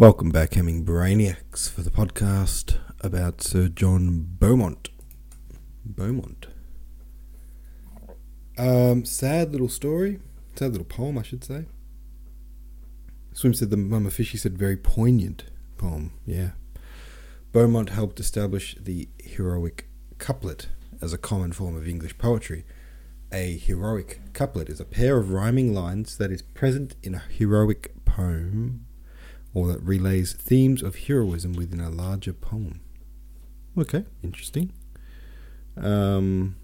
Welcome back, Hemming Brainiacs, for the podcast about Sir John Beaumont. Beaumont. Um, sad little story. Sad little poem, I should say. Swim said the Mama Fishy said very poignant poem. Yeah. Beaumont helped establish the heroic couplet as a common form of English poetry. A heroic couplet is a pair of rhyming lines that is present in a heroic poem or that relays themes of heroism within a larger poem. Okay, interesting. Um,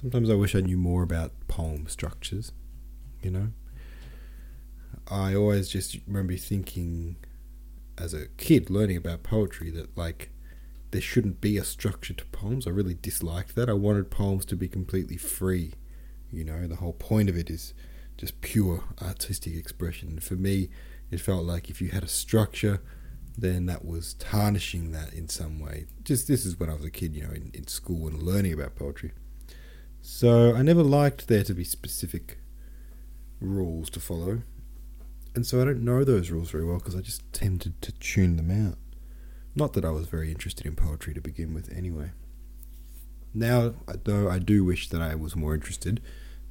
sometimes I wish I knew more about poem structures, you know. I always just remember thinking as a kid learning about poetry that like there shouldn't be a structure to poems. I really disliked that. I wanted poems to be completely free. You know, the whole point of it is just pure artistic expression. For me, it felt like if you had a structure, then that was tarnishing that in some way. Just this is when I was a kid, you know, in, in school and learning about poetry. So I never liked there to be specific rules to follow. And so I don't know those rules very well because I just tended to tune them out. Not that I was very interested in poetry to begin with, anyway. Now, though, I do wish that I was more interested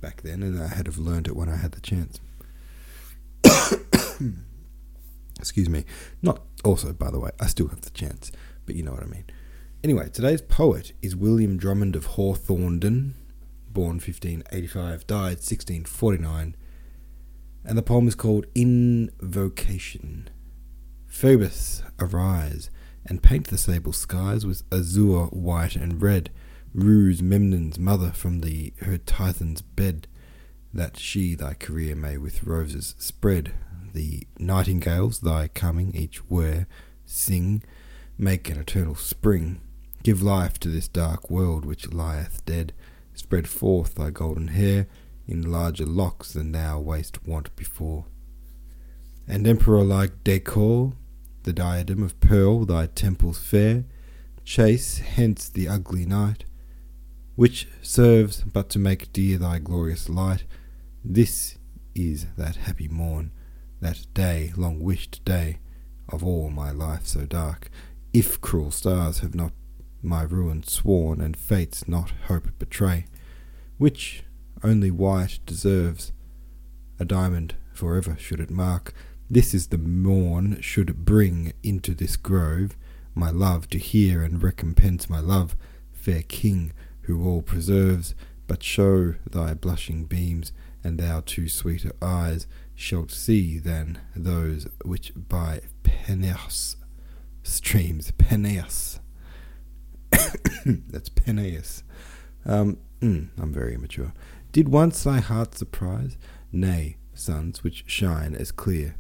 back then, and I had have learned it when I had the chance. Excuse me. Not also, by the way, I still have the chance, but you know what I mean. Anyway, today's poet is William Drummond of Hawthornden, born 1585, died 1649, and the poem is called Invocation. Phoebus, arise, and paint the sable skies with azure, white, and red ruse Memnon's mother from the her Tithon's bed, that she thy career may with roses spread. The nightingales thy coming each where sing, make an eternal spring. Give life to this dark world which lieth dead. Spread forth thy golden hair in larger locks than thou wast wont before. And emperor like decor, the diadem of pearl thy temples fair, chase hence the ugly night, which serves but to make dear thy glorious light. This is that happy morn, that day, long wished day, of all my life so dark. If cruel stars have not my ruin sworn, and fates not hope betray, which only white deserves, a diamond forever should it mark. This is the morn should bring into this grove my love to hear and recompense my love, fair king who all preserves, but show thy blushing beams, and thou two sweeter eyes shalt see than those which by Peneus streams. Peneus. That's Peneus. Um, mm, I'm very immature. Did once thy heart surprise? Nay, suns which shine as clear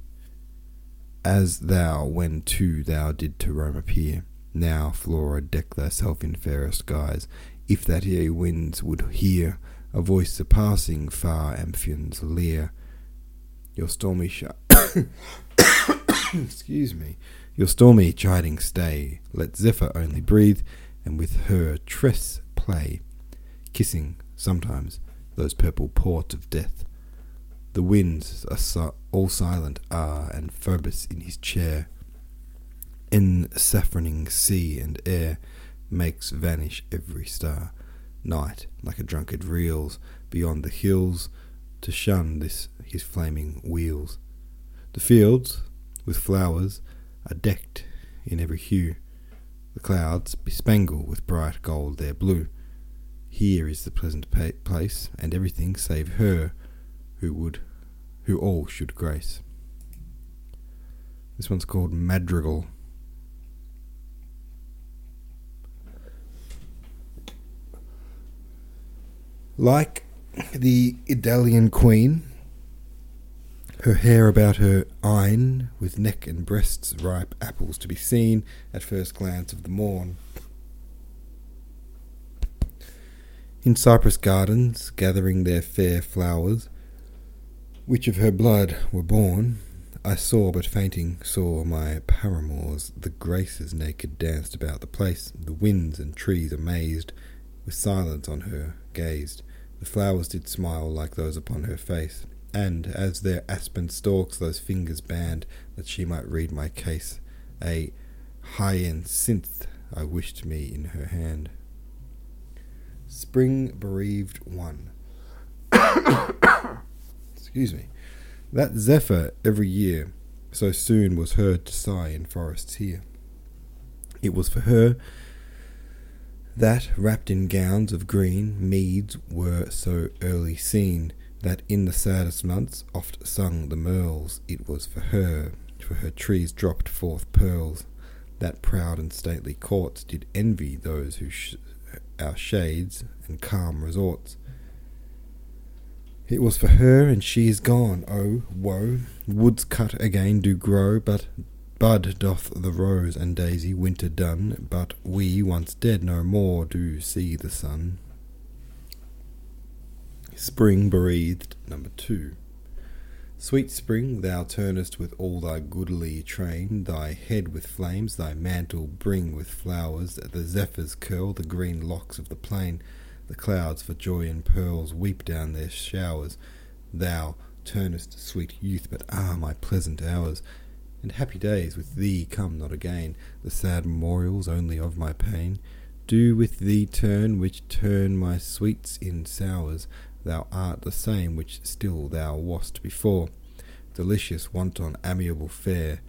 as thou when too thou did to Rome appear. Now, Flora, deck thyself in fairest guise, if that ye winds would hear a voice surpassing far Amphion's leer. Your stormy sh- excuse me, your stormy chiding stay. Let Zephyr only breathe, and with her tress play, kissing sometimes those purple ports of death. The winds are si- all silent are, and Phoebus in his chair, in saffroning sea and air makes vanish every star. Night, like a drunkard, reels beyond the hills to shun this his flaming wheels. The fields, with flowers, are decked in every hue. The clouds bespangle with bright gold their blue. Here is the pleasant place, and everything save her who would, who all should grace. This one's called Madrigal. Like the Idalian queen, her hair about her eyne, with neck and breasts ripe apples to be seen at first glance of the morn. In Cyprus gardens, gathering their fair flowers, which of her blood were born, I saw, but fainting, saw my paramours, the graces naked danced about the place, the winds and trees amazed, with silence on her gazed. The flowers did smile like those upon her face, and as their aspen stalks those fingers band, that she might read my case, a high hyacinth I wished me in her hand. Spring bereaved one. Excuse me. That zephyr every year so soon was heard to sigh in forests here. It was for her that, wrapped in gowns of green, meads were so early seen, that in the saddest months oft sung the merles. It was for her, for her trees dropped forth pearls, that proud and stately courts did envy those who sh- our shades and calm resorts. It was for her, and she is gone. Oh, woe! Woods cut again do grow, but bud doth the rose and daisy, winter done. But we, once dead, no more do see the sun. Spring breathed, number two. Sweet spring, thou turnest with all thy goodly train, thy head with flames, thy mantle bring with flowers, the zephyrs curl the green locks of the plain. The clouds for joy and pearls weep down their showers. Thou turnest sweet youth, but ah, my pleasant hours! And happy days with thee come not again, the sad memorials only of my pain. Do with thee turn which turn my sweets in sours. Thou art the same which still thou wast before, delicious, wanton, amiable, fair.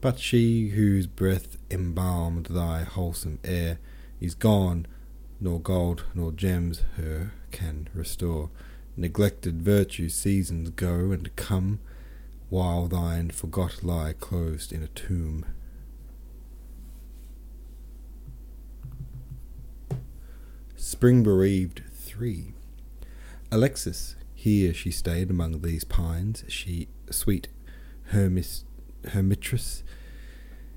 But she whose breath embalmed thy wholesome air is gone, nor gold nor gems her can restore. Neglected virtue seasons go and come, while thine forgot lie closed in a tomb. Spring bereaved three. Alexis, here she stayed among these pines, she sweet Hermis, Hermitress,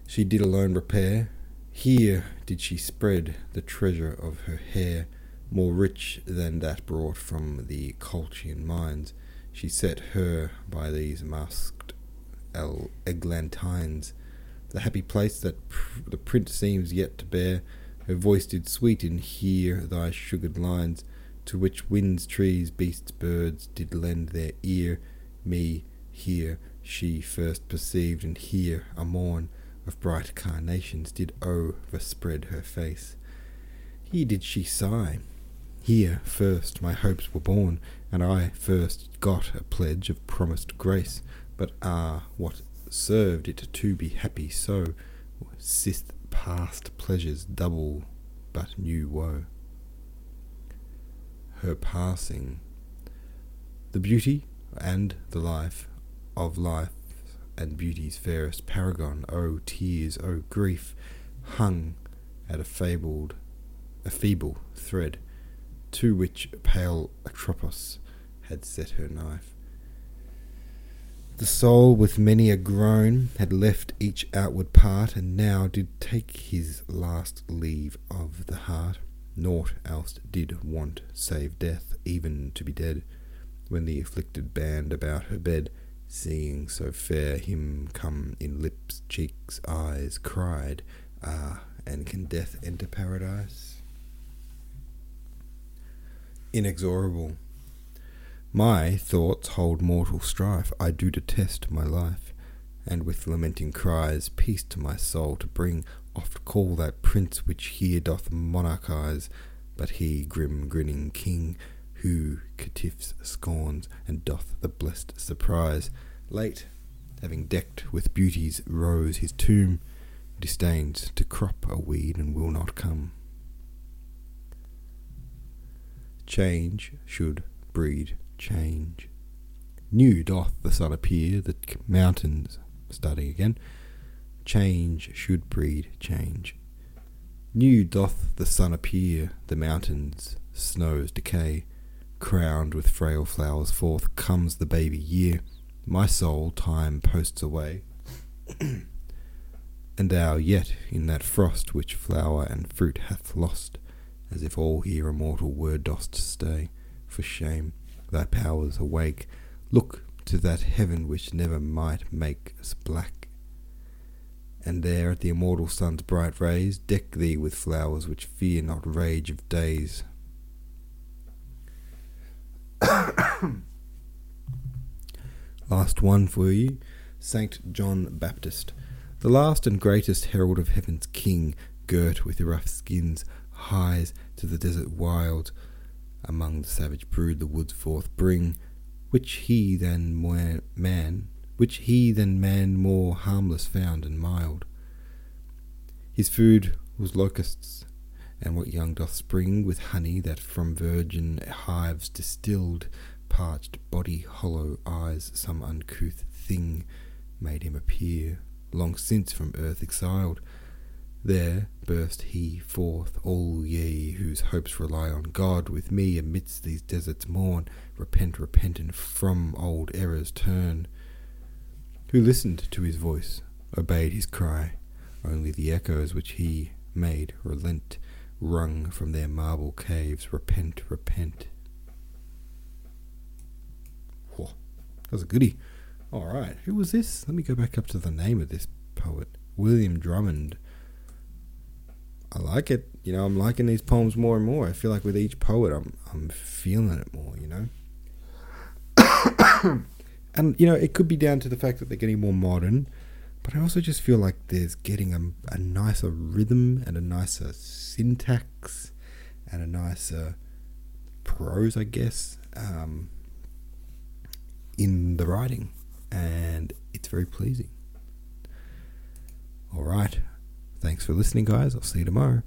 she did alone repair, here did she spread the treasure of her hair, more rich than that brought from the Colchian mines. She set her by these masked el- eglantines, the happy place that pr- the print seems yet to bear. Her voice did sweeten here thy sugared lines, to which winds, trees, beasts, birds did lend their ear. Me here she first perceived, and here a morn of bright carnations did overspread her face. Here did she sigh. Here first my hopes were born, and I first got a pledge of promised grace. But ah, what served it to be happy so? Sith past pleasures double but new woe. Her passing, the beauty and the life of life and beauty's fairest paragon, O tears, O grief, hung at a fabled, a feeble thread, to which pale Atropos had set her knife. The soul, with many a groan, had left each outward part, and now did take his last leave of the heart. Naught else did want save death, even to be dead, when the afflicted band about her bed seeing so fair him come in lips, cheeks, eyes, cried, Ah, and can death enter paradise? Inexorable. My thoughts hold mortal strife, I do detest my life, and with lamenting cries, peace to my soul to bring, oft call that prince which here doth monarchize, but he, grim grinning king, who catifs scorns and doth the blessed surprise. Late, having decked with beauty's rose his tomb, disdains to crop a weed and will not come. Change should breed change. New doth the sun appear, the mountains, starting again, change should breed change. New doth the sun appear, the mountains, snows decay, crowned with frail flowers, forth comes the baby year. My soul time posts away, and thou yet in that frost which flower and fruit hath lost, as if all here immortal were dost stay. For shame, thy powers awake, look to that heaven which never might make us black. And there at the immortal sun's bright rays, deck thee with flowers which fear not rage of days. Last one for you Saint John Baptist, the last and greatest herald of heaven's king, girt with rough skins, hies to the desert wild. Among the savage brood the woods forth bring, which he than man, which he than man more harmless found and mild. His food was locusts, and what young doth spring with honey that from virgin hives distilled, parched body, hollow eyes, some uncouth thing made him appear, long since from earth exiled. There burst he forth, all ye whose hopes rely on God, with me amidst these deserts mourn, repent, repent, and from old errors turn. Who listened to his voice, obeyed his cry, only the echoes which he made relent, wrung from their marble caves, repent, repent. Whoa, that was a goodie. All right, who was this? Let me go back up to the name of this poet, William Drummond. I like it. You know, I'm liking these poems more and more. I feel like with each poet, I'm I'm feeling it more. You know, and you know, it could be down to the fact that they're getting more modern, but I also just feel like there's getting a, a nicer rhythm and a nicer syntax and a nicer prose, I guess, um, in the writing and it's very pleasing. All right. Thanks for listening, guys. I'll see you tomorrow.